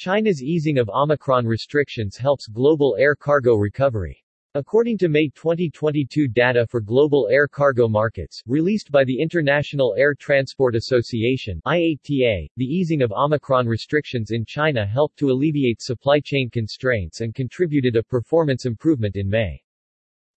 China's easing of Omicron restrictions helps global air cargo recovery. According to May 2022 data for global air cargo markets, released by the International Air Transport Association IATA, the easing of Omicron restrictions in China helped to alleviate supply chain constraints and contributed a performance improvement in May.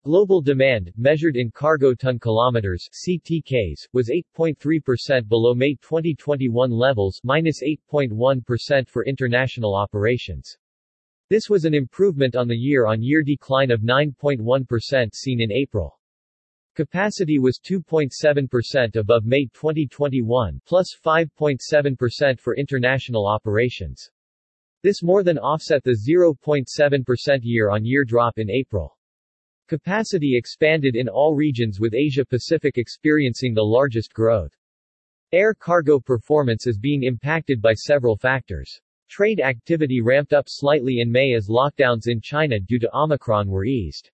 Global demand, measured in cargo ton kilometers (CTKs), was 8.3% below May 2021 levels, minus 8.1 for international operations. This was an improvement on the year-on-year decline of 9.1% seen in April. Capacity was 2.7% above May 2021, plus 5.7% for international operations. This more than offset the 0.7% year-on-year drop in April. Capacity expanded in all regions with Asia-Pacific experiencing the largest growth. Air cargo performance is being impacted by several factors. Trade activity ramped up slightly in May as lockdowns in China due to Omicron were eased.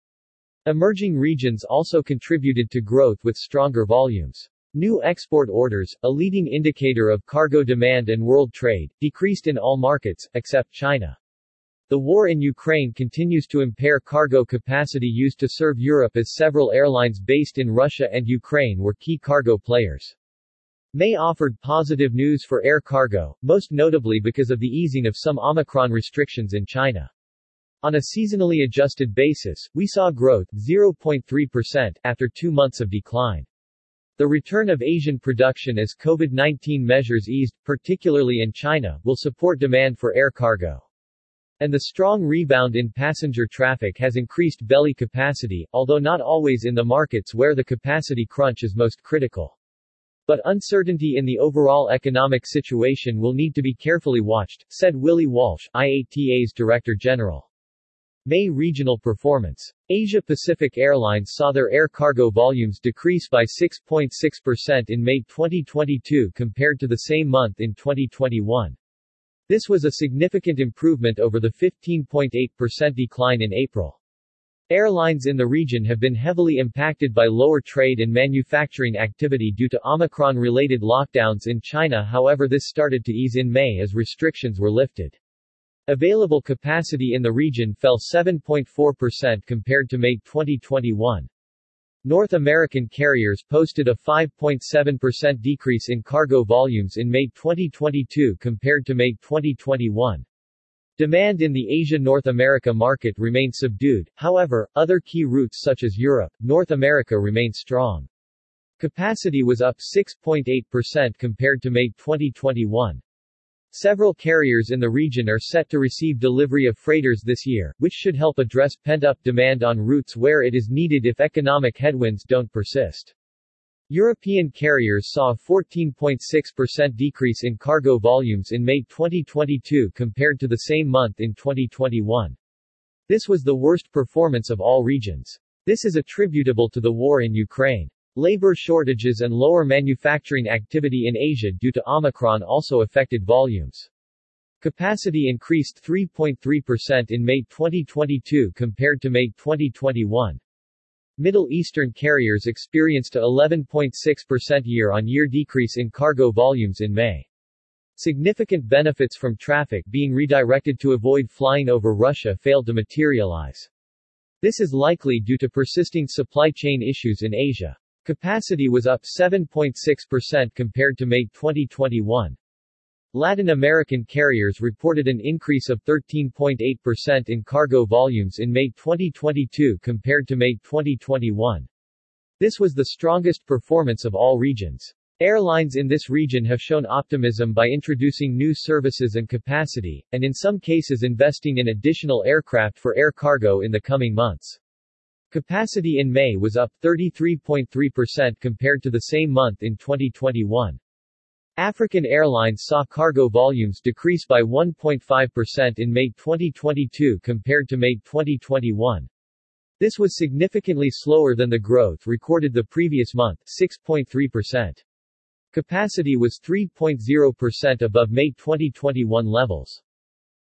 Emerging regions also contributed to growth with stronger volumes. New export orders, a leading indicator of cargo demand and world trade, decreased in all markets, except China. The war in Ukraine continues to impair cargo capacity used to serve Europe as several airlines based in Russia and Ukraine were key cargo players. May offered positive news for air cargo, most notably because of the easing of some Omicron restrictions in China. On a seasonally adjusted basis, we saw growth 0.3% after two months of decline. The return of Asian production as COVID-19 measures eased, particularly in China, will support demand for air cargo. And the strong rebound in passenger traffic has increased belly capacity, although not always in the markets where the capacity crunch is most critical. But uncertainty in the overall economic situation will need to be carefully watched, said Willie Walsh, IATA's Director General. May regional performance. Asia Pacific Airlines saw their air cargo volumes decrease by 6.6% in May 2022 compared to the same month in 2021. This was a significant improvement over the 15.8% decline in April. Airlines in the region have been heavily impacted by lower trade and manufacturing activity due to Omicron-related lockdowns in China however this started to ease in May as restrictions were lifted. Available capacity in the region fell 7.4% compared to May 2021. North American carriers posted a 5.7% decrease in cargo volumes in May 2022 compared to May 2021. Demand in the Asia-North America market remained subdued, however, other key routes such as Europe, North America remained strong. Capacity was up 6.8% compared to May 2021. Several carriers in the region are set to receive delivery of freighters this year, which should help address pent-up demand on routes where it is needed if economic headwinds don't persist. European carriers saw a 14.6% decrease in cargo volumes in May 2022 compared to the same month in 2021. This was the worst performance of all regions. This is attributable to the war in Ukraine. Labor shortages and lower manufacturing activity in Asia due to Omicron also affected volumes. Capacity increased 3.3% in May 2022 compared to May 2021. Middle Eastern carriers experienced a 11.6% year-on-year decrease in cargo volumes in May. Significant benefits from traffic being redirected to avoid flying over Russia failed to materialize. This is likely due to persisting supply chain issues in Asia. Capacity was up 7.6% compared to May 2021. Latin American carriers reported an increase of 13.8% in cargo volumes in May 2022 compared to May 2021. This was the strongest performance of all regions. Airlines in this region have shown optimism by introducing new services and capacity, and in some cases investing in additional aircraft for air cargo in the coming months. Capacity in May was up 33.3% compared to the same month in 2021. African Airlines saw cargo volumes decrease by 1.5% in May 2022 compared to May 2021. This was significantly slower than the growth recorded the previous month, 6.3%. Capacity was 3.0% above May 2021 levels.